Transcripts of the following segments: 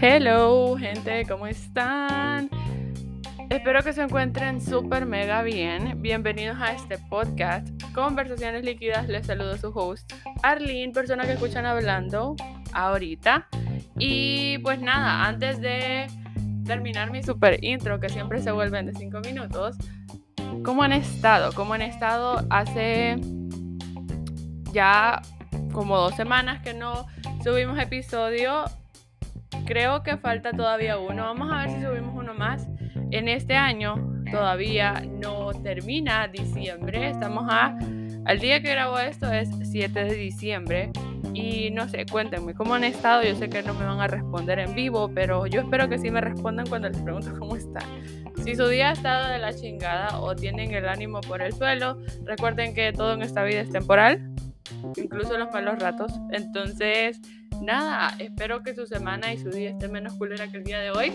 Hello, gente, ¿cómo están? Espero que se encuentren súper mega bien. Bienvenidos a este podcast, Conversaciones Líquidas. Les saludo a su host, Arlene, persona que escuchan hablando ahorita. Y pues nada, antes de terminar mi super intro, que siempre se vuelven de 5 minutos, ¿cómo han estado? ¿Cómo han estado hace ya como dos semanas que no subimos episodio? Creo que falta todavía uno. Vamos a ver si subimos uno más. En este año todavía no termina diciembre. Estamos a... Al día que grabo esto es 7 de diciembre. Y no sé, cuéntenme cómo han estado. Yo sé que no me van a responder en vivo, pero yo espero que sí me respondan cuando les pregunto cómo están. Si su día ha estado de la chingada o tienen el ánimo por el suelo, recuerden que todo en esta vida es temporal, incluso los malos ratos. Entonces, nada, espero que su semana y su día esté menos culera que el día de hoy.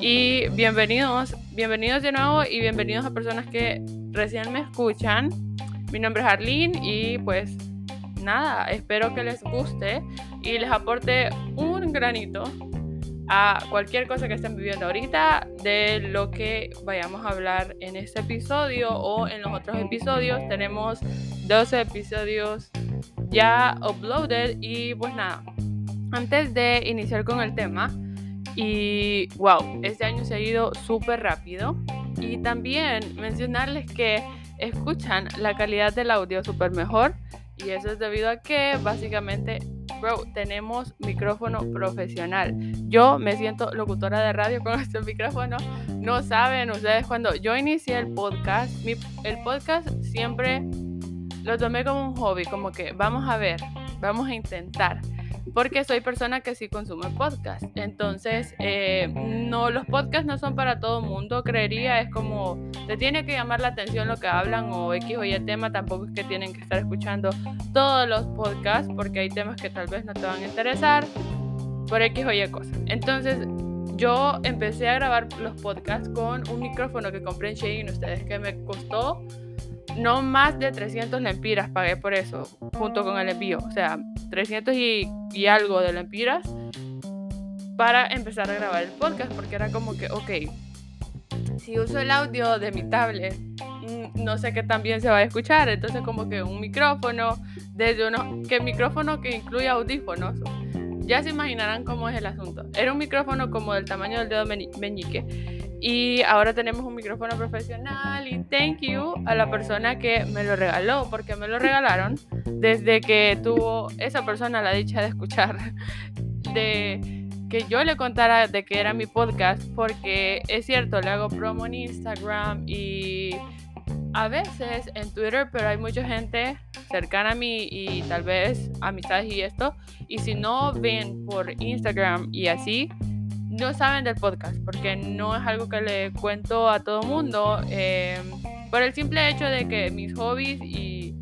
Y bienvenidos, bienvenidos de nuevo y bienvenidos a personas que recién me escuchan. Mi nombre es Arlene y pues nada, espero que les guste y les aporte un granito a cualquier cosa que estén viviendo ahorita de lo que vayamos a hablar en este episodio o en los otros episodios. Tenemos 12 episodios ya uploaded y pues nada, antes de iniciar con el tema, y wow, este año se ha ido súper rápido. Y también mencionarles que escuchan la calidad del audio súper mejor. Y eso es debido a que básicamente, bro, tenemos micrófono profesional. Yo me siento locutora de radio con este micrófono. No saben ustedes, cuando yo inicié el podcast, el podcast siempre lo tomé como un hobby, como que vamos a ver, vamos a intentar porque soy persona que sí consume podcast. Entonces, eh, no, los podcasts no son para todo mundo, creería, es como, te tiene que llamar la atención lo que hablan o X o Y tema, tampoco es que tienen que estar escuchando todos los podcasts, porque hay temas que tal vez no te van a interesar por X o Y cosas. Entonces, yo empecé a grabar los podcasts con un micrófono que compré en Shein, ustedes que me costó no más de 300 lempiras pagué por eso, junto con el envío. O sea, 300 y, algo de lempiras para empezar a grabar el podcast, porque era como que, ok, si uso el audio de mi tablet, no sé qué tan bien se va a escuchar. Entonces, como que un micrófono, desde uno, que micrófono que incluye audífonos. Ya se imaginarán cómo es el asunto. Era un micrófono como del tamaño del dedo meñique y ahora tenemos un micrófono profesional y thank you a la persona que me lo regaló, porque me lo regalaron desde que tuvo esa persona la dicha de escuchar, de que yo le contara de que era mi podcast, porque es cierto, le hago promo en Instagram y a veces en Twitter, pero hay mucha gente cercana a mí y tal vez amistades y esto, y si no ven por Instagram y así, no saben del podcast, porque no es algo que le cuento a todo mundo, eh, por el simple hecho de que mis hobbies y,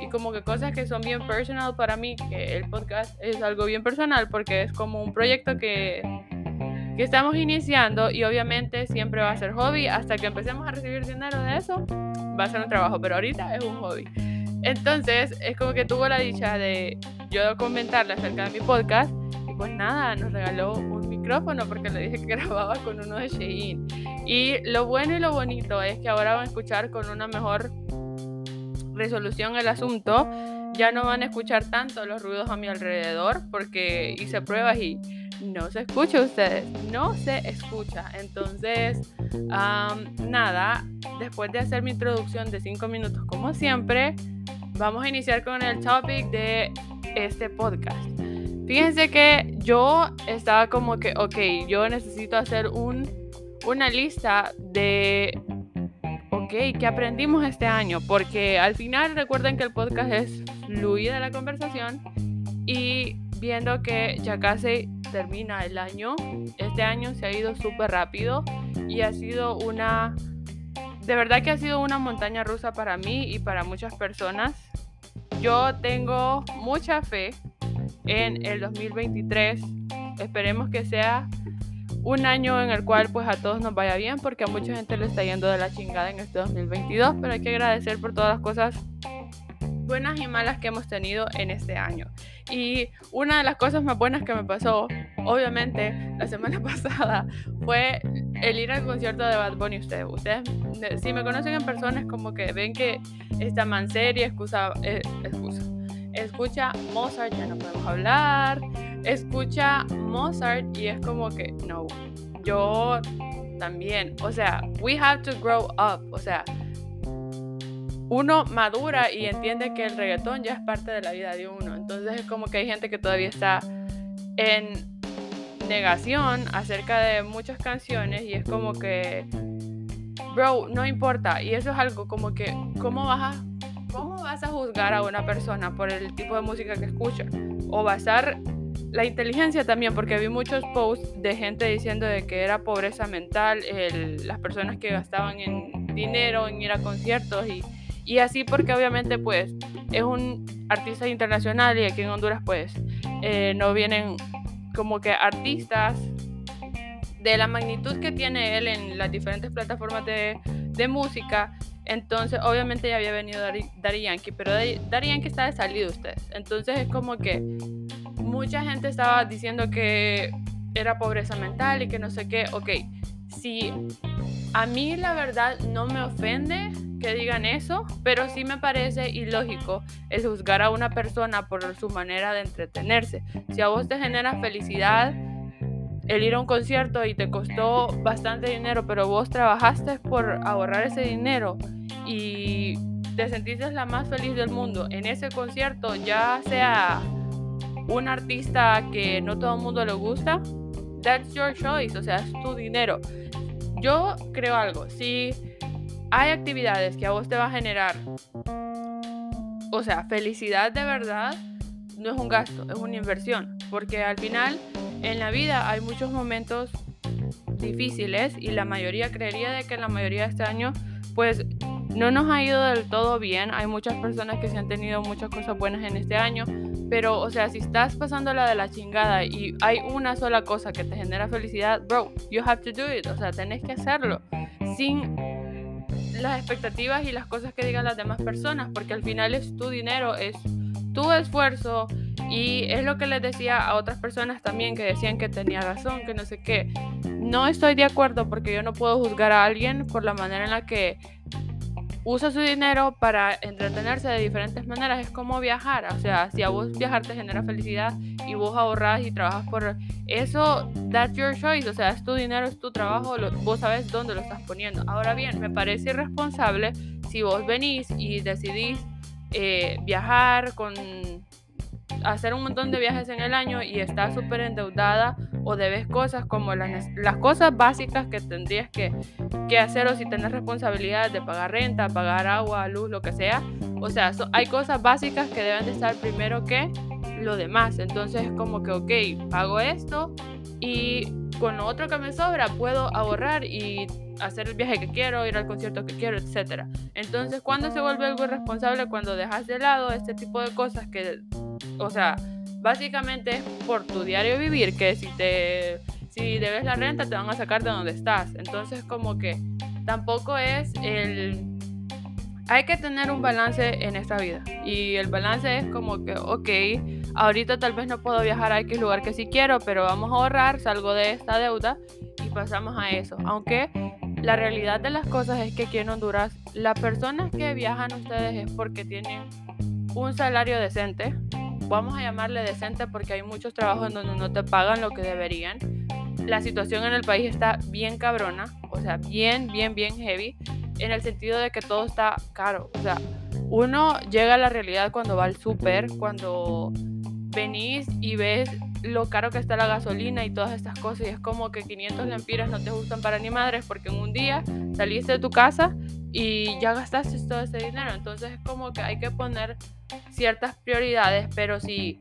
y, como que cosas que son bien personal para mí, que el podcast es algo bien personal, porque es como un proyecto que, que estamos iniciando y obviamente siempre va a ser hobby, hasta que empecemos a recibir dinero de eso, va a ser un trabajo, pero ahorita es un hobby. Entonces, es como que tuvo la dicha de yo comentarle acerca de mi podcast pues nada, nos regaló un micrófono porque le dije que grababa con uno de Shein. Y lo bueno y lo bonito es que ahora van a escuchar con una mejor resolución el asunto. Ya no van a escuchar tanto los ruidos a mi alrededor porque hice pruebas y no se escucha ustedes, no se escucha. Entonces, nada, después de hacer mi introducción de 5 minutos como siempre, vamos a iniciar con el topic de este podcast. Fíjense que yo estaba como que, ok, yo necesito hacer un, una lista de, ok, ¿qué aprendimos este año? Porque al final recuerden que el podcast es fluida la conversación y viendo que ya casi termina el año, este año se ha ido súper rápido y ha sido una, de verdad que ha sido una montaña rusa para mí y para muchas personas. Yo tengo mucha fe en el 2023. Esperemos que sea un año en el cual pues a todos nos vaya bien porque a mucha gente le está yendo de la chingada en este 2022, pero hay que agradecer por todas las cosas buenas y malas que hemos tenido en este año. Y una de las cosas más buenas que me pasó, obviamente, la semana pasada, fue el ir al concierto de Bad Bunny. Ustedes, ustedes si me conocen en persona, es como que ven que esta man seria, excusa, eh, excusa, escucha Mozart, ya no podemos hablar, escucha Mozart y es como que, no, yo también, o sea, we have to grow up, o sea, uno madura y entiende que el reggaetón ya es parte de la vida de uno. Entonces es como que hay gente que todavía está en negación acerca de muchas canciones y es como que, bro, no importa. Y eso es algo como que, ¿cómo vas a, a juzgar a una persona por el tipo de música que escucha? O basar la inteligencia también, porque vi muchos posts de gente diciendo de que era pobreza mental, las personas que gastaban en dinero en ir a conciertos y y así porque obviamente pues es un artista internacional y aquí en Honduras pues eh, no vienen como que artistas de la magnitud que tiene él en las diferentes plataformas de, de música. Entonces, obviamente ya había venido Dari, Yankee, pero Dari, Yankee está de salida ustedes. Entonces es como que mucha gente estaba diciendo que era pobreza mental y que no sé qué. Ok, si a mí la verdad no me ofende que digan eso, pero sí me parece ilógico el juzgar a una persona por su manera de entretenerse. Si a vos te genera felicidad el ir a un concierto y te costó bastante dinero, pero vos trabajaste por ahorrar ese dinero y te sentiste la más feliz del mundo en ese concierto, ya sea un artista que no todo el mundo le gusta, that's your choice, o sea, es tu dinero. Yo creo algo, si hay actividades que a vos te va a generar, o sea, felicidad de verdad, no es un gasto, es una inversión, porque al final en la vida hay muchos momentos difíciles y la mayoría creería de que la mayoría de este año pues no nos ha ido del todo bien. Hay muchas personas que se han tenido muchas cosas buenas en este año, pero o sea, si estás pasando la de la chingada y hay una sola cosa que te genera felicidad, bro, you have to do it, o sea, tenés que hacerlo sin las expectativas y las cosas que digan las demás personas, porque al final es tu dinero, es tu esfuerzo y es lo que les decía a otras personas también que decían que tenía razón, que no sé qué. No estoy de acuerdo porque yo no puedo juzgar a alguien por la manera en la que usa su dinero para entretenerse de diferentes maneras. Es como viajar. O sea, si a vos viajar te genera felicidad y vos ahorras y trabajas por eso, that's your choice. O sea, es tu dinero, es tu trabajo, vos sabes dónde lo estás poniendo. Ahora bien, me parece irresponsable si vos venís y decidís eh, viajar con hacer un montón de viajes en el año y estás súper endeudada o debes cosas como las, las cosas básicas que tendrías que, que, hacer o si tienes responsabilidad de pagar renta, pagar agua, luz, lo que sea. O sea, hay cosas básicas que deben de estar primero que lo demás. Entonces es como que, ok, pago esto y con lo otro que me sobra puedo ahorrar y hacer el viaje que quiero, ir al concierto que quiero, etc. Entonces, cuando se vuelve algo irresponsable? Cuando dejas de lado este tipo de cosas que o sea, básicamente es por tu diario vivir que si te si debes la renta te van a sacar de donde estás. Entonces como que tampoco es el hay que tener un balance en esta vida y el balance es como que ok, ahorita tal vez no puedo viajar a X lugar que sí quiero, pero vamos a ahorrar, salgo de esta deuda y pasamos a eso. Aunque la realidad de las cosas es que aquí en Honduras las personas que viajan ustedes es porque tienen un salario decente, vamos a llamarle decente porque hay muchos trabajos en donde no te pagan lo que deberían. La situación en el país está bien cabrona, o sea, bien, bien, bien heavy, en el sentido de que todo está caro. O sea, uno llega a la realidad cuando va al súper, cuando venís y ves lo caro que está la gasolina y todas estas cosas y es como que 500 lempiras no te gustan para ni madres porque en un día saliste de tu casa y ya gastaste todo ese dinero. Entonces es como que hay que poner ciertas prioridades, pero si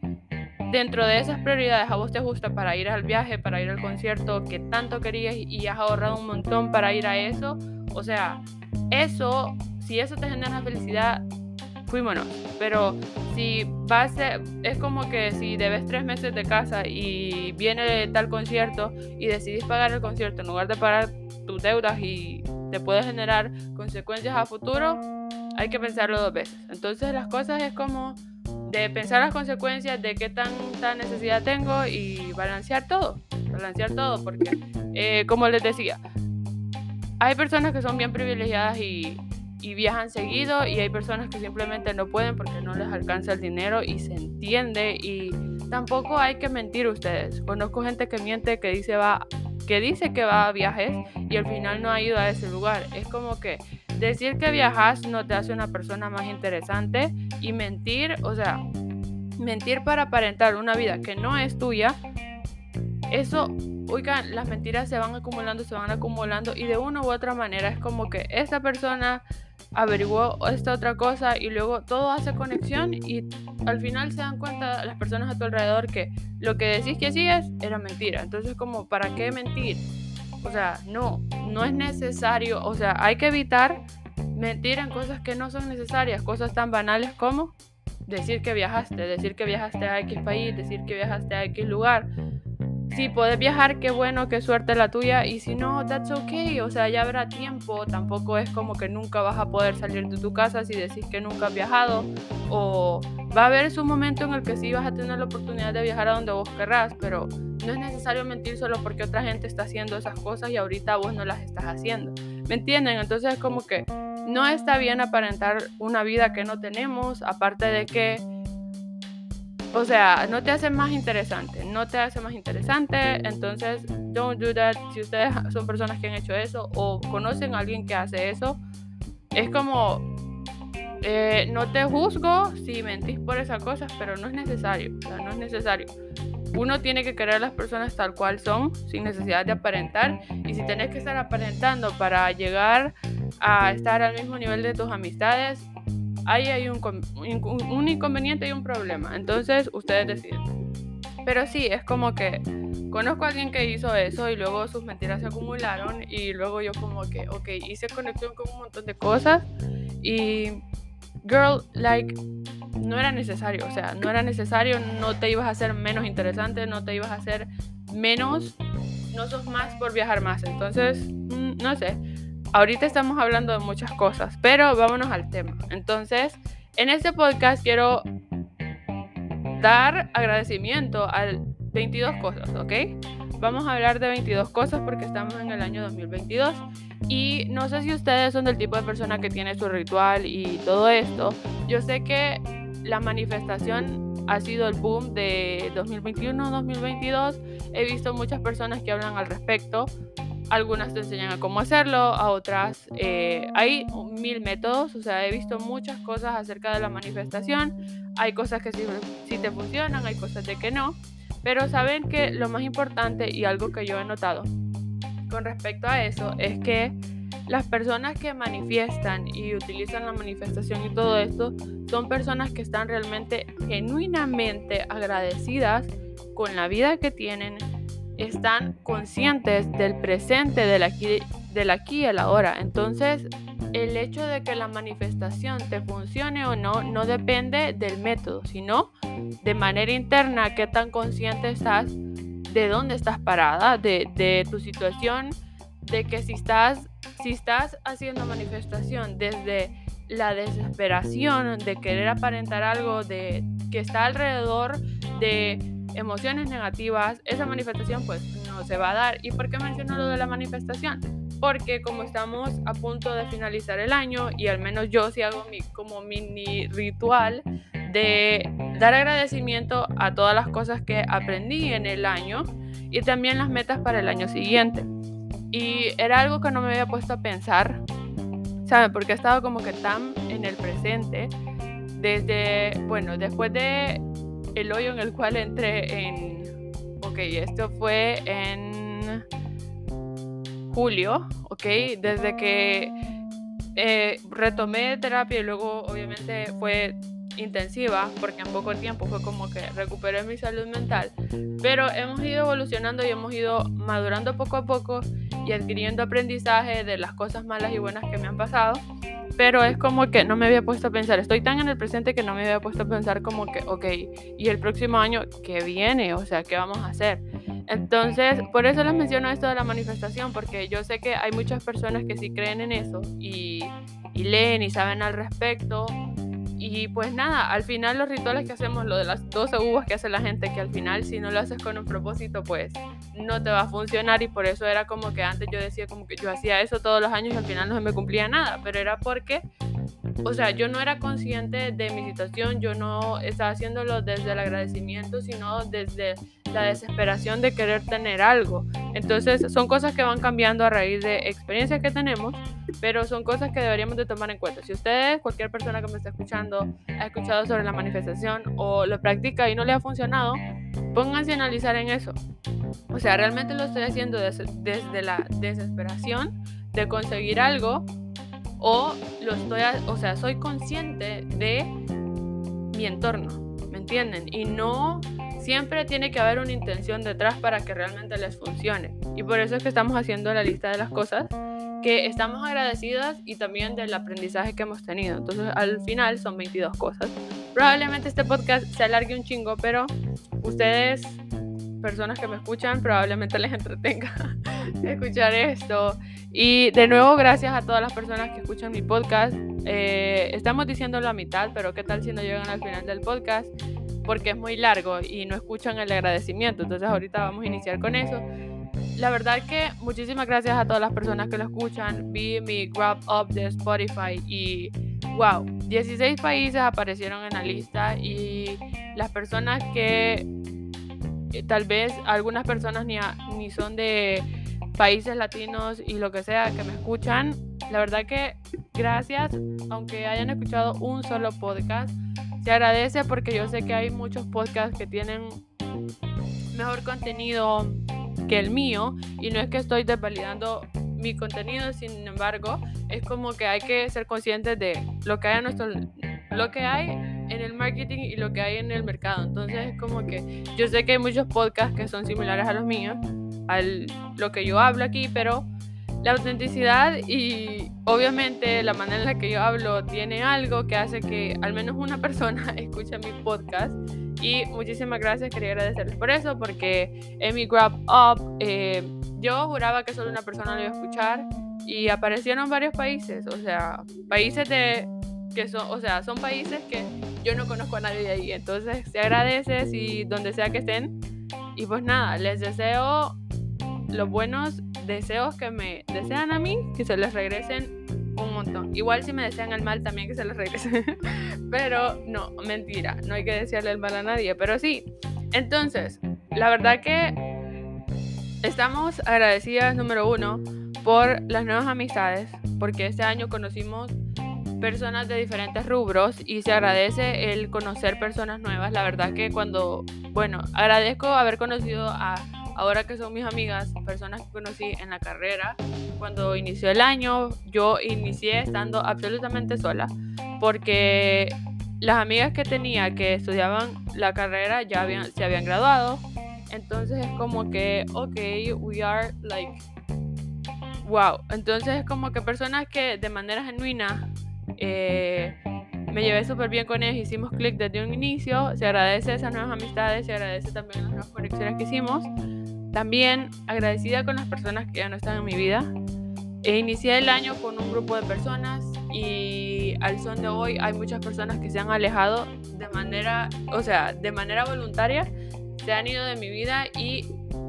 dentro de esas prioridades a vos te gusta para ir al viaje, para ir al concierto que tanto querías y has ahorrado un montón para ir a eso, o sea, eso, si eso te genera felicidad, fuímonos. Pero si va a es como que si debes tres meses de casa y viene tal concierto y decidís pagar el concierto en lugar de pagar tus deudas y te puede generar consecuencias a futuro, hay que pensarlo dos veces. Entonces las cosas es como de pensar las consecuencias de qué tanta necesidad tengo y balancear todo, balancear todo, porque eh, como les decía, hay personas que son bien privilegiadas y, y viajan seguido y hay personas que simplemente no pueden porque no les alcanza el dinero y se entiende y tampoco hay que mentir ustedes. Conozco gente que miente que dice va que dice que va a viajes y al final no ha ido a ese lugar. Es como que decir que viajas no te hace una persona más interesante y mentir, o sea, mentir para aparentar una vida que no es tuya, eso, oigan, las mentiras se van acumulando, se van acumulando y de una u otra manera es como que esta persona averiguó esta otra cosa y luego todo hace conexión y al final se dan cuenta las personas a tu alrededor que lo que decís que hacías era mentira. Entonces como, ¿para qué mentir? O sea, no, no es necesario, o sea, hay que evitar mentir en cosas que no son necesarias, cosas tan banales como decir que viajaste, decir que viajaste a X país, decir que viajaste a X lugar si puedes viajar, qué bueno, qué suerte la tuya. Y si no, that's okay. O sea, ya habrá tiempo. Tampoco es como que nunca vas a poder salir de tu casa si decís que nunca has viajado. O va a haber su momento en el que sí vas a tener la oportunidad de viajar a donde vos querrás. Pero no es necesario mentir solo porque otra gente está haciendo esas cosas y ahorita vos no las estás haciendo. ¿Me entienden? Entonces es como que no está bien aparentar una vida que no tenemos. Aparte de que o sea, no te hace más interesante, no te hace más interesante, entonces don't do that. Si ustedes son personas que han hecho eso o conocen a alguien que hace eso, es como, eh, no te juzgo si mentís por esas cosas, pero no es necesario, no es necesario. Uno tiene que querer a las personas tal cual son, sin necesidad de aparentar. Y si tenés que estar aparentando para llegar a estar al mismo nivel de tus amistades, ahí hay un, un, inconveniente y un problema. Entonces ustedes deciden. Pero sí, es como que conozco a alguien que hizo eso y luego sus mentiras se acumularon y luego yo como que, ok, hice conexión con un montón de cosas y, girl, like, no era necesario, o sea, no era necesario, no te ibas a hacer menos interesante, no te ibas a hacer menos, no sos más por viajar más. Entonces, mm, no sé, ahorita estamos hablando de muchas cosas, pero vámonos al tema. Entonces, en este podcast quiero dar agradecimiento a 22 cosas, ¿ok? Vamos a hablar de 22 cosas porque estamos en el año 2022 y no sé si ustedes son del tipo de persona que tiene su ritual y todo esto. Yo sé que la manifestación ha sido el boom de 2021-2022. He visto muchas personas que hablan al respecto, algunas te enseñan a cómo hacerlo, a otras eh, hay mil métodos, o sea, he visto muchas cosas acerca de la manifestación, hay cosas que sí, te funcionan, hay cosas de que no, pero saben que lo más importante y algo que yo he notado con respecto a eso es que las personas que manifiestan y utilizan la manifestación y todo esto son personas que están realmente genuinamente agradecidas con la vida que tienen, están conscientes del presente, del aquí, del aquí y el ahora. Entonces, el hecho de que la manifestación te funcione o no no depende del método, sino de manera interna, qué tan consciente estás de dónde estás parada, de, de tu situación, de que si estás, si estás haciendo manifestación desde la desesperación de querer aparentar algo, de que está alrededor de emociones negativas, esa manifestación pues no se va a dar. ¿Y por qué menciono lo de la manifestación? Porque como estamos a punto de finalizar el año y al menos yo sí hago mi como mini ritual de dar agradecimiento a todas las cosas que aprendí en el año y también las metas para el año siguiente. Y era algo que no me había puesto a pensar, ¿saben? Porque he estado como que tan en el presente desde, bueno, después de el hoyo en el cual entré en... Ok, esto fue en julio, ok, desde que eh, retomé terapia y luego obviamente fue intensiva porque en poco tiempo fue como que recuperé mi salud mental, pero hemos ido evolucionando y hemos ido madurando poco a poco y adquiriendo aprendizaje de las cosas malas y buenas que me han pasado pero es como que no me había puesto a pensar, estoy tan en el presente que no me había puesto a pensar como que, ok, y el próximo año, ¿qué viene? O sea, ¿qué vamos a hacer? Entonces, por eso les menciono esto de la manifestación, porque yo sé que hay muchas personas que sí creen en eso y, y leen y saben al respecto. Y pues nada, al final los rituales que hacemos, lo de las 12 uvas que hace la gente, que al final si no lo haces con un propósito, pues no te va a funcionar y por eso era como que antes yo decía como que yo hacía eso todos los años y al final no se me cumplía nada, pero era porque o sea, yo no era consciente de mi situación, yo no estaba haciéndolo desde el agradecimiento, sino desde la desesperación de querer tener algo. Entonces, son cosas que van cambiando a raíz de experiencias que tenemos, pero son cosas que deberíamos de tomar en cuenta. Si ustedes, cualquier persona que me está escuchando, ha escuchado sobre la manifestación o lo practica y no le ha funcionado, pónganse a analizar en eso. O sea, realmente lo estoy haciendo desde la desesperación de conseguir algo o lo estoy, o sea, soy consciente de mi entorno, ¿me entienden? Y no siempre tiene que haber una intención detrás para que realmente les funcione. Y por eso es que estamos haciendo la lista de las cosas que estamos agradecidas y también del aprendizaje que hemos tenido. Entonces, al final son 22 cosas. Probablemente este podcast se alargue un chingo, pero ustedes, personas que me escuchan, probablemente les entretenga escuchar esto. Y de nuevo, gracias a todas las personas que escuchan mi podcast. Eh, estamos diciendo la mitad, pero ¿qué tal si no llegan al final del podcast? Porque es muy largo y no escuchan el agradecimiento. Entonces ahorita vamos a iniciar con eso. La verdad que muchísimas gracias a todas las personas que lo escuchan. Vi mi Grab Up de Spotify y wow, 16 países aparecieron en la lista y las personas que eh, tal vez algunas personas ni, ni son de países latinos y lo que sea que me escuchan. La verdad que gracias, aunque hayan escuchado un solo podcast, se agradece porque yo sé que hay muchos podcasts que tienen mejor contenido que el mío y no es que estoy desvalidando mi contenido, sin embargo, es como que hay que ser conscientes de lo que hay en nuestro lo que hay en el marketing y lo que hay en el mercado. Entonces es como que yo sé que hay muchos podcasts que son similares a los míos a lo que yo hablo aquí, pero la autenticidad y obviamente la manera en la que yo hablo tiene algo que hace que al menos una persona escuche mi podcast. Y muchísimas gracias, quería agradecerles por eso, porque en mi Grab Up eh, yo juraba que solo una persona lo iba a escuchar y aparecieron varios países, o sea, países de que son, o sea, son países que yo no conozco a nadie de ahí, entonces se agradece si donde sea que estén. Y pues nada, les deseo los buenos deseos que me desean a mí, que se les regresen un montón. Igual si me desean el mal también que se les regrese. pero no, mentira, no hay que desearle el mal a nadie, pero sí. Entonces, la verdad que estamos agradecidas, número uno, por las nuevas amistades, porque este año conocimos personas de diferentes rubros y se agradece el conocer personas nuevas. La verdad que cuando, bueno, agradezco haber conocido a ahora que son mis amigas, personas que conocí en la carrera, cuando inició el año, yo inicié estando absolutamente sola, porque las amigas que tenía que estudiaban la carrera ya habían, se habían graduado, entonces es como que, ok, we are like, wow, entonces es como que personas que de manera genuina eh, me llevé súper bien con ellas, hicimos clic desde un inicio, se agradece esas nuevas amistades, se agradece también las nuevas conexiones que hicimos. También agradecida con las personas que ya no están en mi vida. E inicié el año con un grupo de personas y al son de hoy hay muchas personas que se han alejado de manera, o sea, de manera voluntaria, se han ido de mi vida y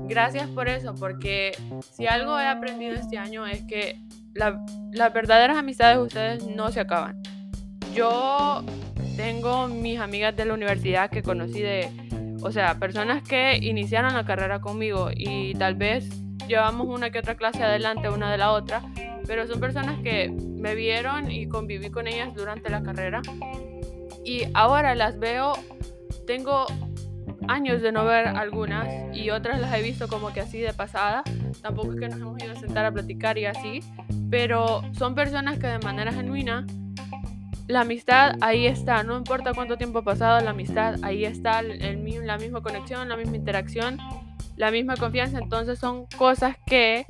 gracias por eso, porque si algo he aprendido este año es que las verdaderas amistades de ustedes no se acaban. Yo tengo mis amigas de la universidad que conocí de o sea, personas que iniciaron la carrera conmigo y tal vez llevamos una que otra clase adelante una de la otra, pero son personas que me vieron y conviví con ellas durante la carrera. Y ahora las veo, tengo años de no ver algunas y otras las he visto como que así de pasada, tampoco es que nos hemos ido a sentar a platicar y así, pero son personas que de manera genuina la amistad ahí está, no importa cuánto tiempo ha pasado, la amistad ahí está, el, la misma conexión, la misma interacción, la misma confianza, entonces son cosas que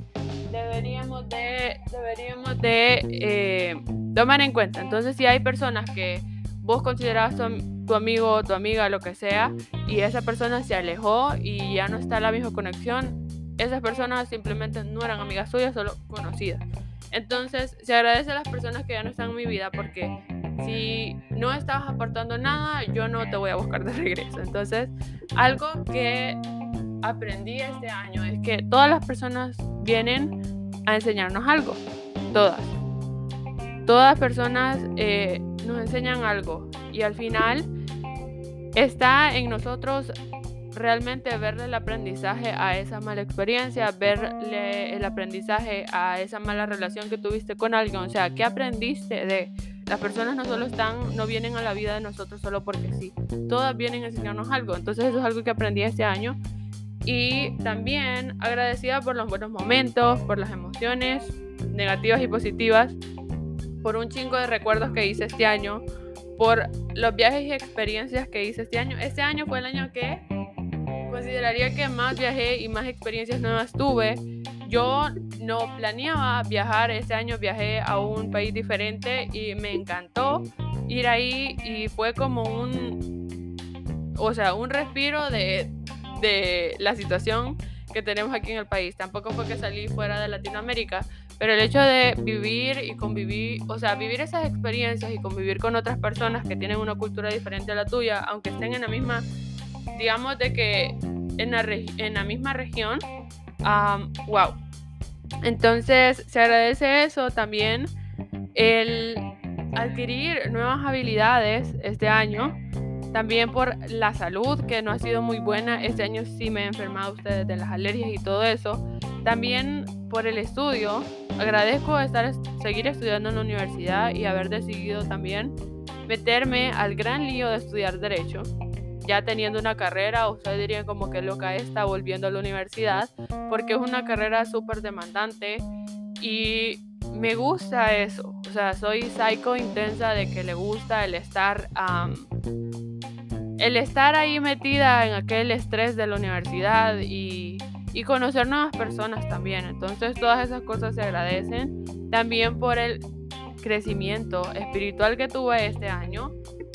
deberíamos de, deberíamos de eh, tomar en cuenta. Entonces si hay personas que vos considerabas tu amigo, tu amiga, lo que sea, y esa persona se alejó y ya no está la misma conexión, esas personas simplemente no eran amigas suyas, solo conocidas. Entonces, se agradece a las personas que ya no están en mi vida porque si no estabas aportando nada, yo no te voy a buscar de regreso. Entonces, algo que aprendí este año es que todas las personas vienen a enseñarnos algo. Todas. Todas las personas eh, nos enseñan algo. Y al final está en nosotros realmente verle el aprendizaje a esa mala experiencia, verle el aprendizaje a esa mala relación que tuviste con alguien. O sea, ¿qué aprendiste de las personas no solo están, no vienen a la vida de nosotros solo porque sí, todas vienen a enseñarnos algo. Entonces eso es algo que aprendí este año. Y también agradecida por los buenos momentos, por las emociones negativas y positivas, por un chingo de recuerdos que hice este año, por los viajes y experiencias que hice este año. Este año fue el año que consideraría que más viajé y más experiencias nuevas tuve. Yo no planeaba viajar, este año viajé a un país diferente y me encantó ir ahí y fue como un, o sea, un respiro de, de la situación que tenemos aquí en el país. Tampoco fue que salí fuera de Latinoamérica, pero el hecho de vivir y convivir, o sea, vivir esas experiencias y convivir con otras personas que tienen una cultura diferente a la tuya, aunque estén en la misma digamos de que en la, en la misma región, wow. Entonces se agradece eso también, el adquirir nuevas habilidades este año, también por la salud que no ha sido muy buena, este año sí me he enfermado ustedes de las alergias y todo eso, también por el estudio, agradezco estar, seguir estudiando en la universidad y haber decidido también meterme al gran lío de estudiar derecho ya teniendo una carrera, ustedes dirían como que loca está volviendo a la universidad, porque es una carrera súper demandante y me gusta eso. O sea, soy psycho intensa de que le gusta el estar, el estar ahí metida en aquel estrés de la universidad y, y conocer nuevas personas también. Entonces todas esas cosas se agradecen. También por el crecimiento espiritual que tuve este año.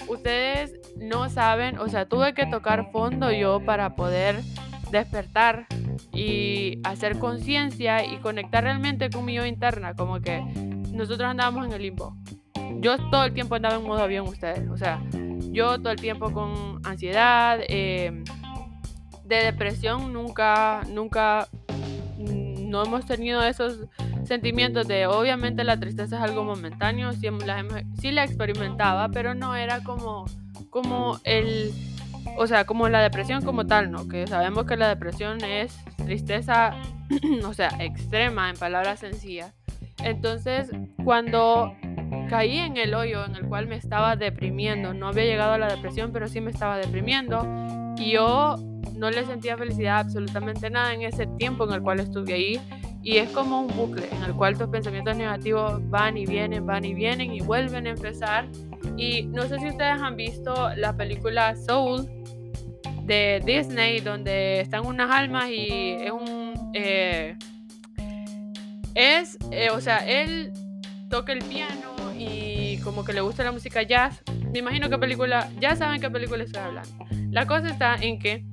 Ustedes no saben, o sea, tuve que tocar fondo yo para poder despertar y hacer conciencia y conectar realmente con mi yo interna, como que nosotros andábamos en el limbo. Yo todo el tiempo andaba en modo avión, ustedes, o sea, yo todo el tiempo con ansiedad, em, de depresión, nunca, nunca, no hemos tenido esos sentimientos de, obviamente la tristeza es algo momentáneo, sí sí la experimentaba, pero no era como como el, o sea, como la depresión como tal, ¿no? Que sabemos que la depresión es tristeza, o sea, extrema en palabras sencillas. Entonces, cuando caí en el hoyo en el cual me estaba deprimiendo, no había llegado a la depresión, pero sí me estaba deprimiendo, y yo no le sentía felicidad absolutamente nada en ese tiempo en el cual estuve ahí. Y es como un bucle en el cual tus pensamientos negativos van y vienen, van y vienen y vuelven a empezar y no sé si ustedes han visto la película Soul de Disney, donde están unas almas y es un... Eh, es, eh, o sea, él toca el piano y como que le gusta la música jazz. Me imagino qué película, ya saben qué película estoy hablando. La cosa está en que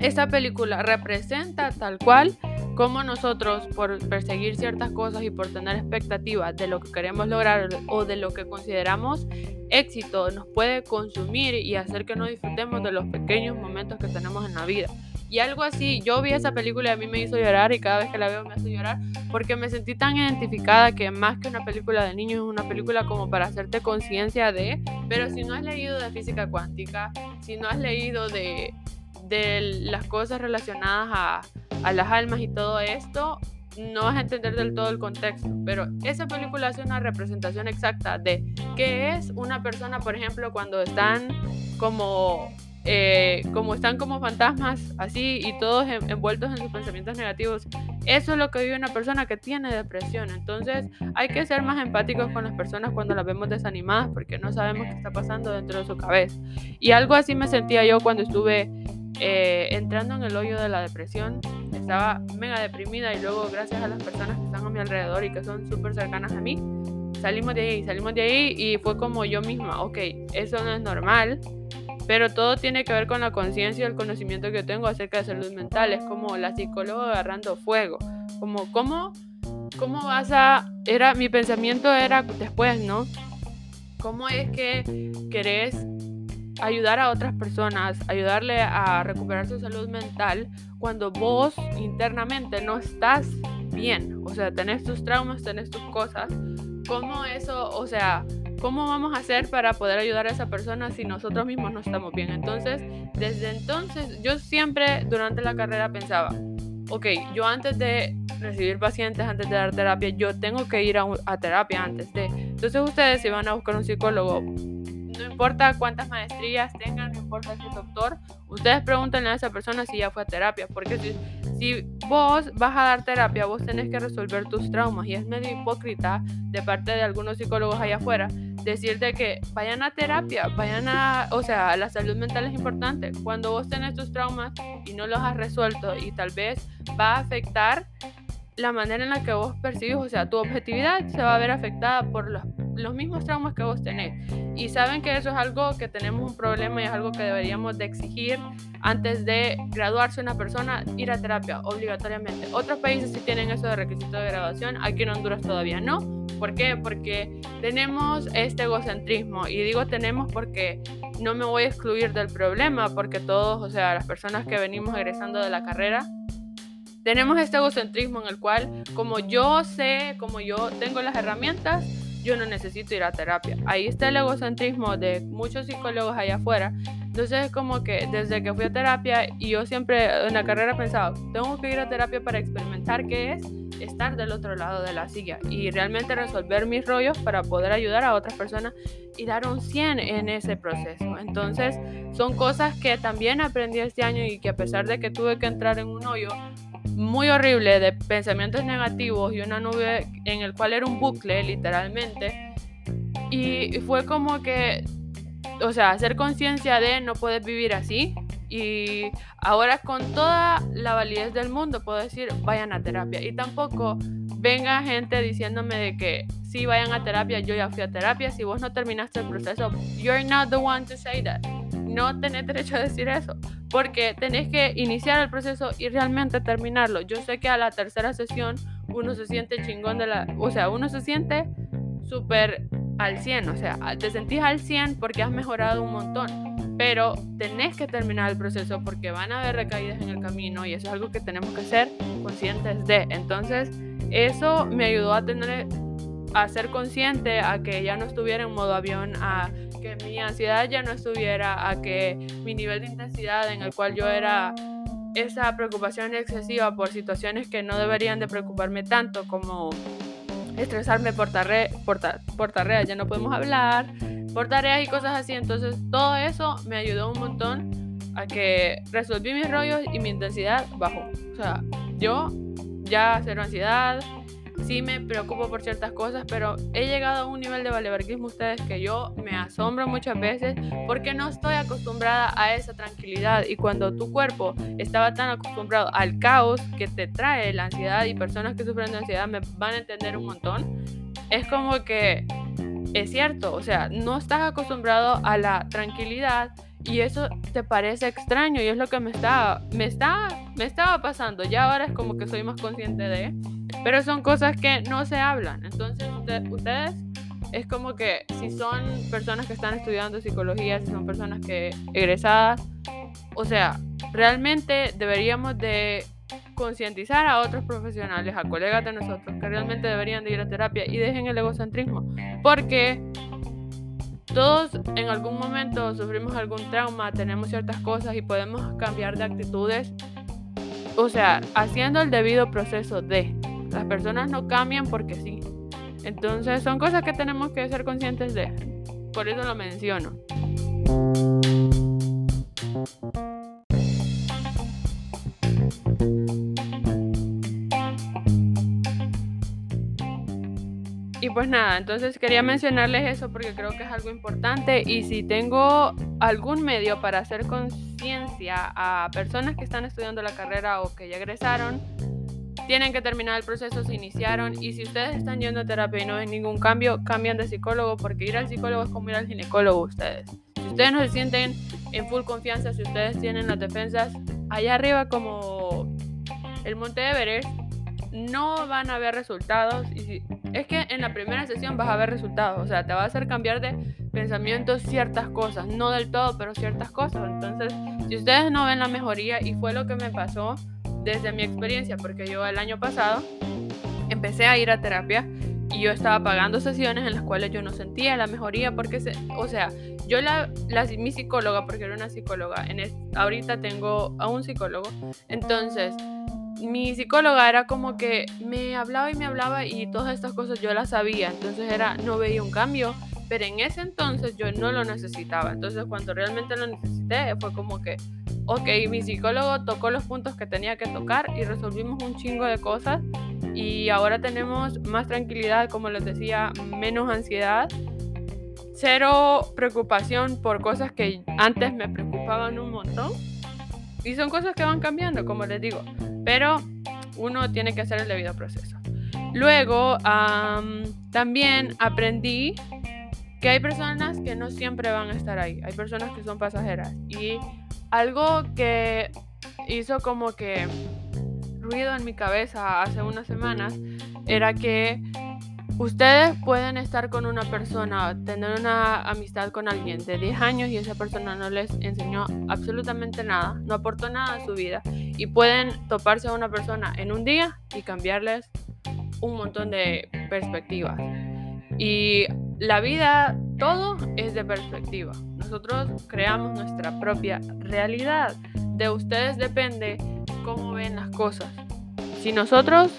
esta película representa tal cual cómo nosotros por perseguir ciertas cosas y por tener expectativas de lo que queremos lograr o de lo que consideramos éxito nos puede consumir y hacer que no disfrutemos de los pequeños momentos que tenemos en la vida. Y algo así, yo vi esa película y a mí me hizo llorar y cada vez que la veo me hace llorar porque me sentí tan identificada que más que una película de niños es una película como para hacerte conciencia de, pero si no has leído de física cuántica, si no has leído de, de las cosas relacionadas a a las almas y todo esto, no vas a entender del todo el contexto, pero esa película hace una representación exacta de qué es una persona, por ejemplo, cuando están como, eh, como están como fantasmas así y todos envueltos en sus pensamientos negativos. Eso es lo que vive una persona que tiene depresión. Entonces hay que ser más empáticos con las personas cuando las vemos desanimadas porque no sabemos qué está pasando dentro de su cabeza. Y algo así me sentía yo cuando estuve eh, entrando en el hoyo de la depresión, estaba mega deprimida y luego gracias a las personas que están a mi alrededor y que son súper cercanas a mí, salimos de ahí, salimos de ahí y fue como yo misma, ok, eso no es normal, pero todo tiene que ver con la conciencia y el conocimiento que yo tengo acerca de salud mental. Es como la psicóloga agarrando fuego, como cómo, cómo vas a... Era, mi pensamiento era después, ¿no? ¿Cómo es que querés ayudar a otras personas, ayudarle a recuperar su salud mental cuando vos internamente no estás bien? O sea, tenés tus traumas, tenés tus cosas. ¿Cómo eso, o sea, cómo vamos a hacer para poder ayudar a esa persona si nosotros mismos no estamos bien? Entonces, desde entonces, yo siempre durante la carrera pensaba, ok, yo antes de recibir pacientes, antes de dar terapia, yo tengo que ir a, a terapia antes de... Entonces ustedes si van a buscar un psicólogo, no importa cuántas maestrías tengan, no importa si es doctor, ustedes pregúntenle a esa persona si ya fue a terapia, porque si, si vos vas a dar terapia, vos tenés que resolver tus traumas y es medio hipócrita de parte de algunos psicólogos allá afuera decirte que vayan a terapia, vayan a, o sea, la salud mental es importante. Cuando vos tenés tus traumas y no los has resuelto y tal vez va a afectar la manera en la que vos percibes, o sea, tu objetividad se va a ver afectada por los, los, mismos traumas que vos tenés. Y saben que eso es algo que tenemos un problema y es algo que deberíamos de exigir antes de graduarse una persona, ir a terapia obligatoriamente. Otros países sí tienen eso de requisito de graduación, aquí en Honduras todavía no. ¿Por qué? Porque tenemos este egocentrismo y digo tenemos porque no me voy a excluir del problema porque todos, o sea, las personas que venimos egresando de la carrera, tenemos este egocentrismo en el cual, como yo sé, como yo tengo las herramientas, yo no necesito ir a terapia. Ahí está el egocentrismo de muchos psicólogos allá afuera. Entonces es como que desde que fui a terapia y yo siempre en la carrera pensaba, tengo que ir a terapia para experimentar qué es estar del otro lado de la silla y realmente resolver mis rollos para poder ayudar a otras personas y dar un 100 en ese proceso. Entonces son cosas que también aprendí este año y que a pesar de que tuve que entrar en un hoyo, muy horrible de pensamientos negativos y una nube en el cual era un bucle literalmente. Y fue como que, o sea, hacer conciencia de no puedes vivir así. Y ahora con toda la validez del mundo puedo decir, vayan a terapia. Y tampoco venga gente diciéndome de que si vayan a terapia, yo ya fui a terapia. Si vos no terminaste el proceso, you're not the one to say that. No tenés derecho a decir eso porque tenés que iniciar el proceso y realmente terminarlo. Yo sé que a la tercera sesión uno se siente chingón de la, o sea, uno se siente súper al 100, o sea, te sentís al 100 porque has mejorado un montón, pero tenés que terminar el proceso porque van a haber recaídas en el camino y eso es algo que tenemos que ser conscientes de. Entonces, eso me ayudó a tener a ser consciente, a que ya no estuviera en modo avión, a que mi ansiedad ya no estuviera, a que mi nivel de intensidad en el cual yo era esa preocupación excesiva por situaciones que no deberían de preocuparme tanto como estresarme por, por, tareas, ya no podemos hablar, por tareas y cosas así. Entonces todo eso me ayudó un montón a que resolví mis rollos y mi intensidad bajó. O sea, yo ya cero ansiedad, sí me preocupo por ciertas cosas, pero he llegado a un nivel de valeverguismo ustedes que yo me asombro muchas veces porque no estoy acostumbrada a esa tranquilidad. Y cuando tu cuerpo estaba tan acostumbrado al caos que te trae la ansiedad y personas que sufren de ansiedad me van a entender un montón, es como que es cierto, o sea, no estás acostumbrado a la tranquilidad y eso te parece extraño y es lo que me estaba, me estaba, me estaba pasando. Ya ahora es como que soy más consciente de, pero son cosas que no se hablan. Entonces ustedes es como que si son personas que están estudiando psicología, si son personas que egresadas, o sea, realmente deberíamos de concientizar a otros profesionales, a colegas de nosotros, que realmente deberían de ir a terapia y dejen el egocentrismo, porque todos en algún momento sufrimos algún trauma, tenemos ciertas cosas y podemos cambiar de actitudes. O sea, haciendo el debido proceso de. Las personas no cambian porque sí. Entonces son cosas que tenemos que ser conscientes de. Por eso lo menciono. Pues nada, entonces quería mencionarles eso porque creo que es algo importante y si tengo algún medio para hacer conciencia a personas que están estudiando la carrera o que ya egresaron, tienen que terminar el proceso, se iniciaron y si ustedes están yendo a terapia y no ven ningún cambio, cambian de psicólogo porque ir al psicólogo es como ir al ginecólogo ustedes. Si si ustedes no se sienten en full confianza, si ustedes tienen las defensas allá arriba como el Monte Everest, no van a ver resultados. Y si, es que en la primera sesión vas a ver resultados, o sea, te va a hacer cambiar de pensamiento ciertas cosas, no del todo, pero ciertas cosas. Entonces, si ustedes no ven la mejoría, y fue lo que me pasó desde mi experiencia, porque yo el año pasado empecé a ir a terapia y yo estaba pagando sesiones en las cuales yo no sentía la mejoría porque, se, o sea, yo la, la, mi psicóloga, porque era una psicóloga, en ahorita tengo a un psicólogo, entonces mi psicóloga era como que me hablaba y me hablaba y todas estas cosas yo las sabía, entonces era, no veía un cambio, pero en ese entonces yo no lo necesitaba, entonces cuando realmente lo necesité fue como que, ok, mi psicólogo tocó los puntos que tenía que tocar y resolvimos un chingo de cosas. Y ahora tenemos más tranquilidad, como les decía, menos ansiedad, cero preocupación por cosas que antes me preocupaban un montón. Y son cosas que van cambiando, como les digo pero uno tiene que hacer el debido proceso. Luego, también aprendí que hay personas que no siempre van a estar ahí, hay personas que son pasajeras. Y algo que hizo como que ruido en mi cabeza hace unas semanas era que Ustedes pueden estar con una persona, tener una amistad con alguien de 10 años y esa persona no les enseñó absolutamente nada, no aportó nada a su vida. Y pueden toparse a una persona en un día y cambiarles un montón de perspectivas. Y la vida, todo es de perspectiva. Nosotros creamos nuestra propia realidad. De ustedes depende cómo ven las cosas. Si nosotros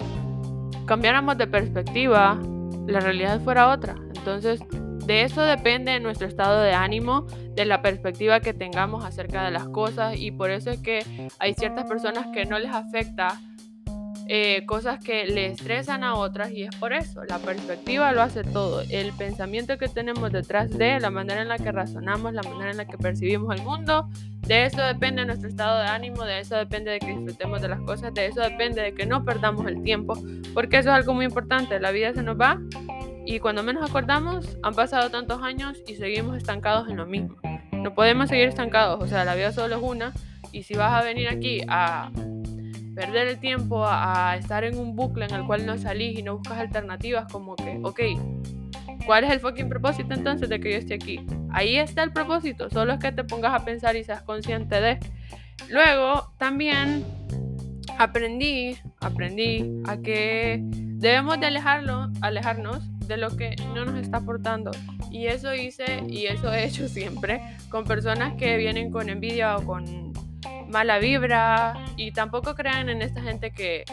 cambiáramos de perspectiva, la realidad fuera otra. Entonces, de eso depende nuestro estado de ánimo, de la perspectiva que tengamos acerca de las cosas y por eso es que hay ciertas personas que no les afecta eh, cosas que le estresan a otras y es por eso, la perspectiva lo hace todo, el pensamiento que tenemos detrás de, la manera en la que razonamos, la manera en la que percibimos el mundo, de eso depende nuestro estado de ánimo, de eso depende de que disfrutemos de las cosas, de eso depende de que no perdamos el tiempo, porque eso es algo muy importante, la vida se nos va y cuando menos acordamos han pasado tantos años y seguimos estancados en lo mismo. No podemos seguir estancados, o sea, la vida solo es una y si vas a venir aquí a perder el tiempo a, estar en un bucle en el cual no salís y no buscas alternativas como que, ok, ¿cuál es el fucking propósito entonces de que yo esté aquí? Ahí está el propósito, solo es que te pongas a pensar y seas consciente de. Luego, también aprendí, aprendí a que debemos de alejarlo, alejarnos de lo que no nos está aportando. Y eso hice y eso he hecho siempre con personas que vienen con envidia o con mala vibra y tampoco crean en esta gente que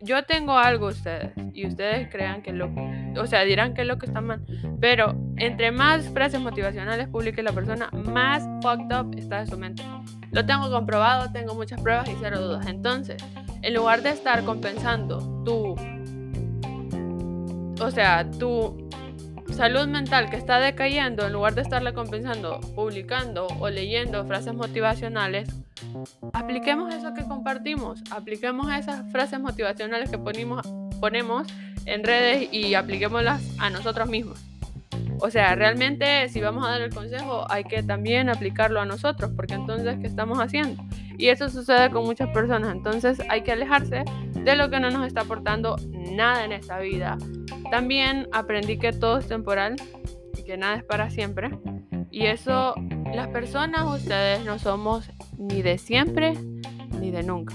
yo tengo algo ustedes y ustedes crean que lo, o sea, dirán que es lo que está mal, pero entre más frases motivacionales publique la persona, más fucked up está de su mente. Lo tengo comprobado, tengo muchas pruebas y cero dudas. Entonces, en lugar de estar compensando tu, o sea, tu salud mental que está decayendo, en lugar de estarla compensando publicando o leyendo frases motivacionales, apliquemos eso que compartimos, apliquemos esas frases motivacionales que ponemos, ponemos en redes y apliquémoslas a nosotros mismos. O sea, realmente si vamos a dar el consejo hay que también aplicarlo a nosotros, porque entonces, ¿qué estamos haciendo? Y eso sucede con muchas personas, entonces hay que alejarse de lo que no nos está aportando nada en esta vida. También aprendí que todo es temporal y que nada es para siempre. Y eso, las personas, ustedes no somos ni de siempre ni de nunca.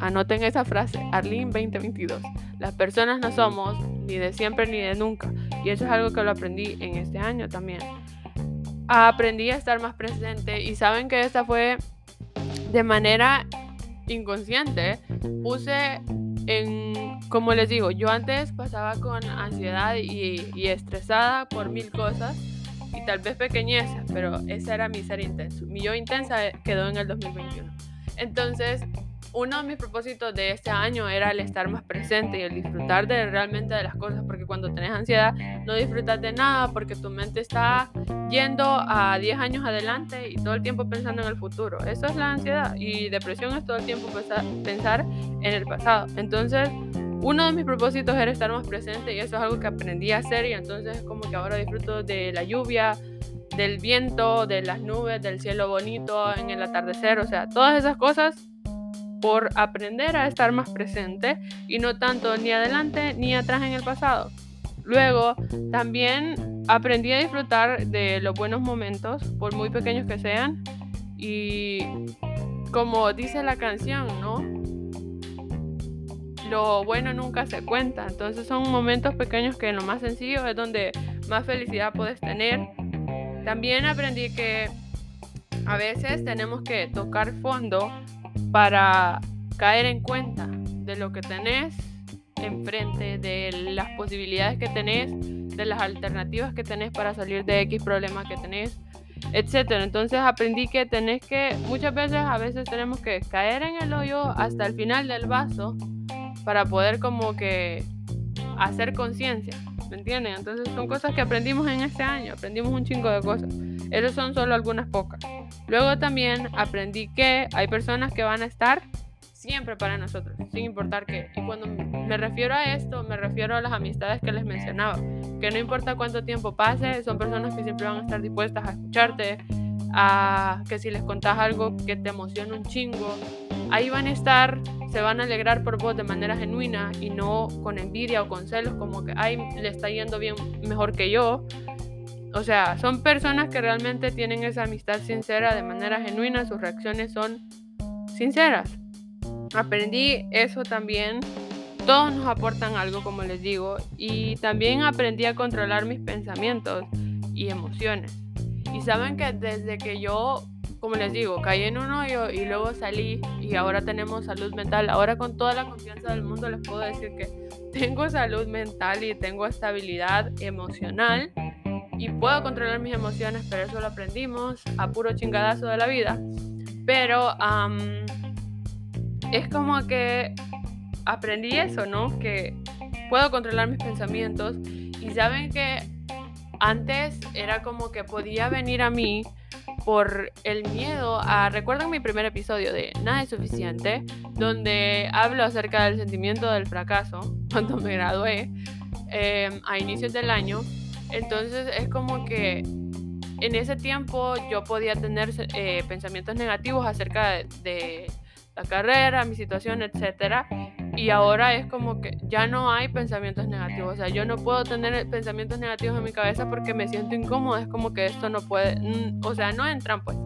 Anoten esa frase, Arlene 2022. Las personas no somos ni de siempre ni de nunca. Y eso es algo que lo aprendí en este año también. Aprendí a estar más presente y saben que esta fue de manera inconsciente. Puse en, como les digo, yo antes pasaba con ansiedad y, estresada por mil cosas y tal vez pequeñeza, pero ese era mi ser intenso. Mi yo intensa quedó en el 2021. Entonces, uno de mis propósitos de este año era el estar más presente y el disfrutar de realmente de las cosas, porque cuando tenés ansiedad no disfrutas de nada porque tu mente está yendo a 10 años adelante y todo el tiempo pensando en el futuro. Eso es la ansiedad y depresión es todo el tiempo pensar en el pasado. Entonces, uno de mis propósitos era estar más presente y eso es algo que aprendí a hacer y entonces como que ahora disfruto de la lluvia, del viento, de las nubes, del cielo bonito en el atardecer, o sea, todas esas cosas por aprender a estar más presente y no tanto ni adelante ni atrás en el pasado. Luego, también aprendí a disfrutar de los buenos momentos, por muy pequeños que sean, y como dice la canción, ¿no? Lo bueno nunca se cuenta, entonces son momentos pequeños que en lo más sencillo es donde más felicidad puedes tener. También aprendí que a veces tenemos que tocar fondo para caer en cuenta de lo que tenés enfrente, de las posibilidades que tenés, de las alternativas que tenés para salir de X problema que tenés, etcétera. Entonces aprendí que tenés que, muchas veces, a veces tenemos que caer en el hoyo hasta el final del vaso para poder como que hacer conciencia, ¿me entienden? Entonces son cosas que aprendimos en este año, aprendimos un chingo de cosas. Esas son solo algunas pocas. Luego también aprendí que hay personas que van a estar siempre para nosotros, sin importar qué. Y cuando me refiero a esto, me refiero a las amistades que les mencionaba, que no importa cuánto tiempo pase, son personas que siempre van a estar dispuestas a escucharte, a que si les contás algo que te emociona un chingo, ahí van a estar, se van a alegrar por vos de manera genuina y no con envidia o con celos, como que, ay, le está yendo bien mejor que yo. O sea, son personas que realmente tienen esa amistad sincera de manera genuina, sus reacciones son sinceras. Aprendí eso también. Todos nos aportan algo, como les digo, y también aprendí a controlar mis pensamientos y emociones. Y saben que desde que yo, como les digo, caí en un hoyo y luego salí y ahora tenemos salud mental, ahora con toda la confianza del mundo les puedo decir que tengo salud mental y tengo estabilidad emocional y puedo controlar mis emociones, pero eso lo aprendimos a puro chingadazo de la vida. Pero es como que aprendí eso, ¿no? Que puedo controlar mis pensamientos y saben que antes era como que podía venir a mí por el miedo a... ¿Recuerdan mi primer episodio de Nada es suficiente? Donde hablo acerca del sentimiento del fracaso cuando me gradué em, a inicios del año. Entonces es como que en ese tiempo yo podía tener eh, pensamientos negativos acerca de la carrera, mi situación, etcétera. Y ahora es como que ya no hay pensamientos negativos. O sea, yo no puedo tener pensamientos negativos en mi cabeza porque me siento incómodo. Es como que esto no puede, mm, o sea, no entran pues.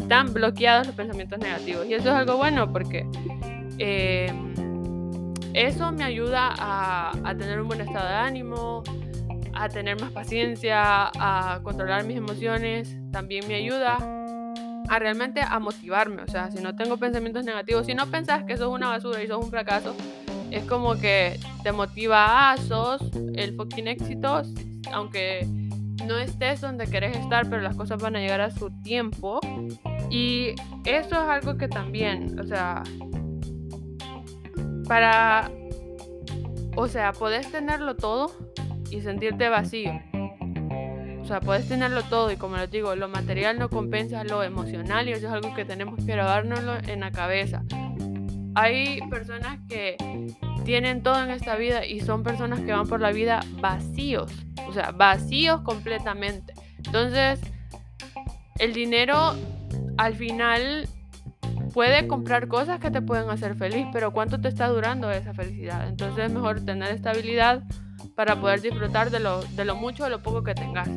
Están bloqueados los pensamientos negativos. Y eso es algo bueno porque em, eso me ayuda a, a tener un buen estado de ánimo, a tener más paciencia, a controlar mis emociones. También me ayuda a realmente a motivarme. O sea, si no tengo pensamientos negativos, si no pensás que sos una basura y sos un fracaso, es como que te motiva a sos el fucking éxito, aunque no estés donde querés estar, pero las cosas van a llegar a su tiempo. Y eso es algo que también, o sea, para, o sea, podés tenerlo todo y sentirte vacío. O sea, puedes tenerlo todo y como les digo, lo material no compensa lo emocional y eso es algo que tenemos que grabárnoslo en la cabeza. Hay personas que tienen todo en esta vida y son personas que van por la vida vacíos, o sea, vacíos completamente. Entonces, el dinero al final puede comprar cosas que te pueden hacer feliz, pero ¿cuánto te está durando esa felicidad? Entonces es mejor tener estabilidad para poder disfrutar de lo, de lo mucho o lo poco que tengas.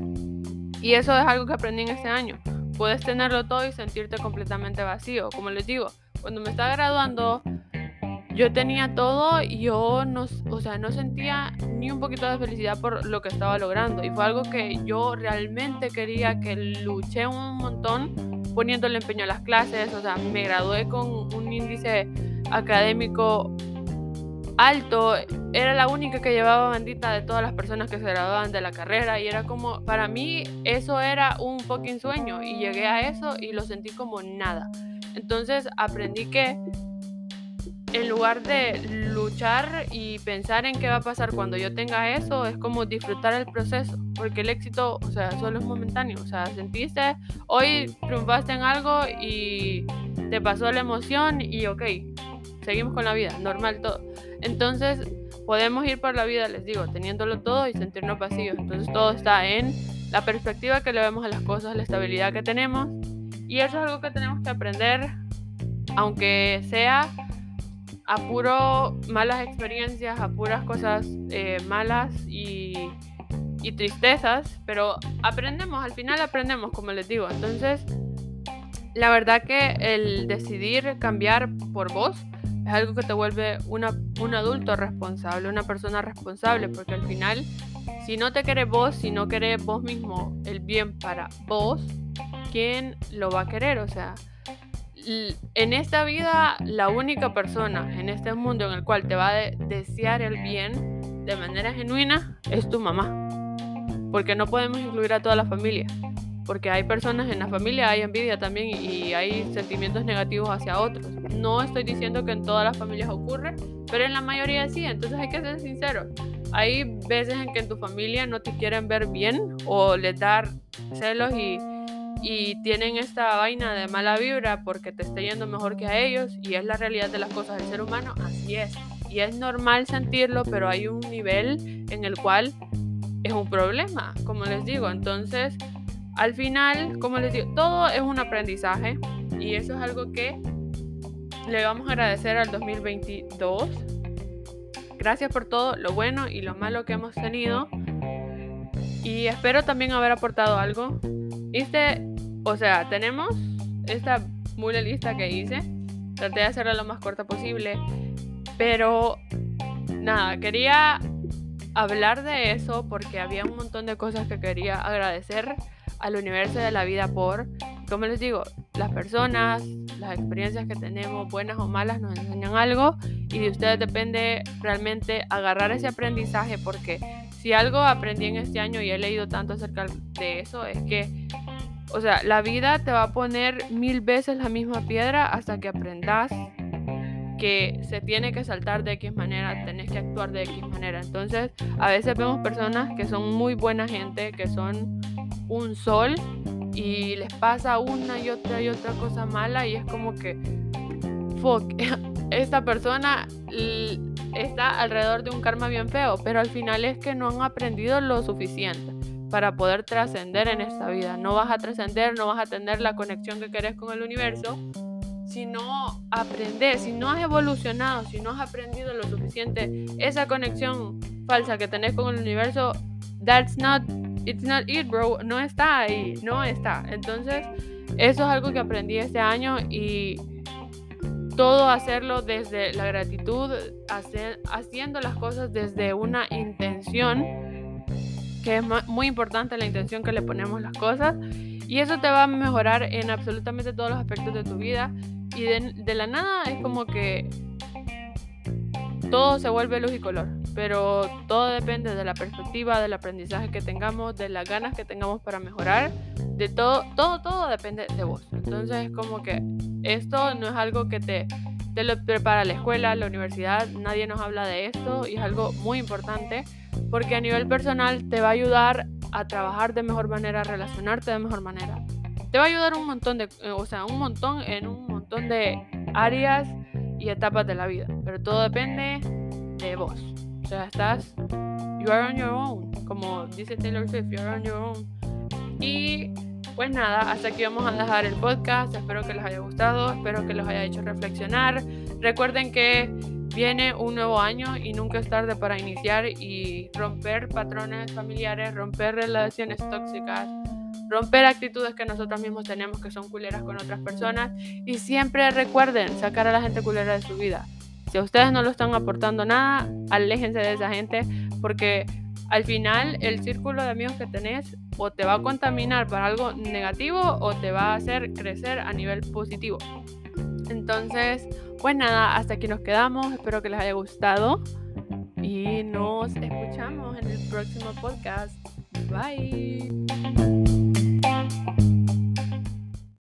Y eso es algo que aprendí en este año. Puedes tenerlo todo y sentirte completamente vacío. Como les digo, cuando me estaba graduando, yo tenía todo y yo no, o sea, no sentía ni un poquito de felicidad por lo que estaba logrando. Y fue algo que yo realmente quería, que luché un montón poniéndole empeño a las clases. O sea, me gradué con un índice académico alto, era la única que llevaba bandita de todas las personas que se graduaban de la carrera y era como, para mí eso era un fucking sueño y llegué a eso y lo sentí como nada. Entonces aprendí que en lugar de luchar y pensar en qué va a pasar cuando yo tenga eso, es como disfrutar el proceso, porque el éxito, o sea, solo es momentáneo, o sea, sentiste, hoy triunfaste en algo y te pasó la emoción y ok, seguimos con la vida, normal todo. Entonces podemos ir por la vida, les digo, teniéndolo todo y sentirnos vacíos. Entonces todo está en la perspectiva que le vemos a las cosas, la estabilidad que tenemos. Y eso es algo que tenemos que aprender, aunque sea a puro malas experiencias, a puras cosas eh, malas y, y tristezas, pero aprendemos, al final aprendemos, como les digo. Entonces, la verdad que el decidir cambiar por vos es algo que te vuelve una, un adulto responsable, una persona responsable, porque al final, si no te querés vos, si no querés vos mismo el bien para vos, ¿quién lo va a querer? O sea, en esta vida, la única persona en este mundo en el cual te va a desear el bien de manera genuina es tu mamá. Porque no podemos incluir a toda la familia porque hay personas en la familia, hay envidia también y hay sentimientos negativos hacia otros. No estoy diciendo que en todas las familias ocurre, pero en la mayoría sí, entonces hay que ser sinceros. Hay veces en que en tu familia no te quieren ver bien o les dar celos y, y tienen esta vaina de mala vibra porque te está yendo mejor que a ellos y es la realidad de las cosas del ser humano, así es. Y es normal sentirlo, pero hay un nivel en el cual es un problema, como les digo. Entonces, al final, como les digo, todo es un aprendizaje y eso es algo que le vamos a agradecer al 2022. Gracias por todo lo bueno y lo malo que hemos tenido. Y espero también haber aportado algo. Este, o sea, tenemos esta mula lista que hice. Traté de hacerla lo más corta posible. Pero nada, quería hablar de eso porque había un montón de cosas que quería agradecer al universo de la vida por, como les digo, las personas, las experiencias que tenemos, buenas o malas, nos enseñan algo y de ustedes depende realmente agarrar ese aprendizaje porque si algo aprendí en este año y he leído tanto acerca de eso es que, o sea, la vida te va a poner mil veces la misma piedra hasta que aprendas que se tiene que saltar de X manera, tenés que actuar de X manera. Entonces, a veces vemos personas que son muy buena gente, que son un sol y les pasa una y otra y otra cosa mala y es como que, fuck, esta persona está alrededor de un karma bien feo, pero al final es que no han aprendido lo suficiente para poder trascender en esta vida. No vas a trascender, no vas a tener la conexión que querés con el universo si no aprendes, si no has evolucionado, si no has aprendido lo suficiente, esa conexión falsa que tenés con el universo, that's not it's not it, bro. No está ahí, no está. Entonces, eso es algo que aprendí este año y todo hacerlo desde la gratitud, hacer, haciendo las cosas desde una intención, que es muy importante la intención que le ponemos las cosas. Y eso te va a mejorar en absolutamente todos los aspectos de tu vida. Y de, de la nada es como que todo se vuelve luz y color pero todo depende de la perspectiva, del aprendizaje que tengamos, de las ganas que tengamos para mejorar, de todo, todo, todo depende de vos. Entonces es como que esto no es algo que te, te lo prepara la escuela, la universidad, nadie nos habla de esto y es algo muy importante porque a nivel personal te va a ayudar a trabajar de mejor manera, a relacionarte de mejor manera. Te va a ayudar un montón de, o sea, un montón en un montón de áreas y etapas de la vida, pero todo depende de vos. O sea, estás, you are on your own, como dice Taylor Swift, you are on your own. Y pues nada, hasta aquí vamos a dejar el podcast. Espero que les haya gustado, espero que los haya hecho reflexionar. Recuerden que viene un nuevo año y nunca es tarde para iniciar y romper patrones familiares, romper relaciones tóxicas, romper actitudes que nosotros mismos tenemos que son culeras con otras personas y siempre recuerden sacar a la gente culera de su vida. Ustedes no lo están aportando nada, aléjense de esa gente porque al final el círculo de amigos que tenés o te va a contaminar para algo negativo o te va a hacer crecer a nivel positivo. Entonces, pues nada, hasta aquí nos quedamos. Espero que les haya gustado y nos escuchamos en el próximo podcast. Bye.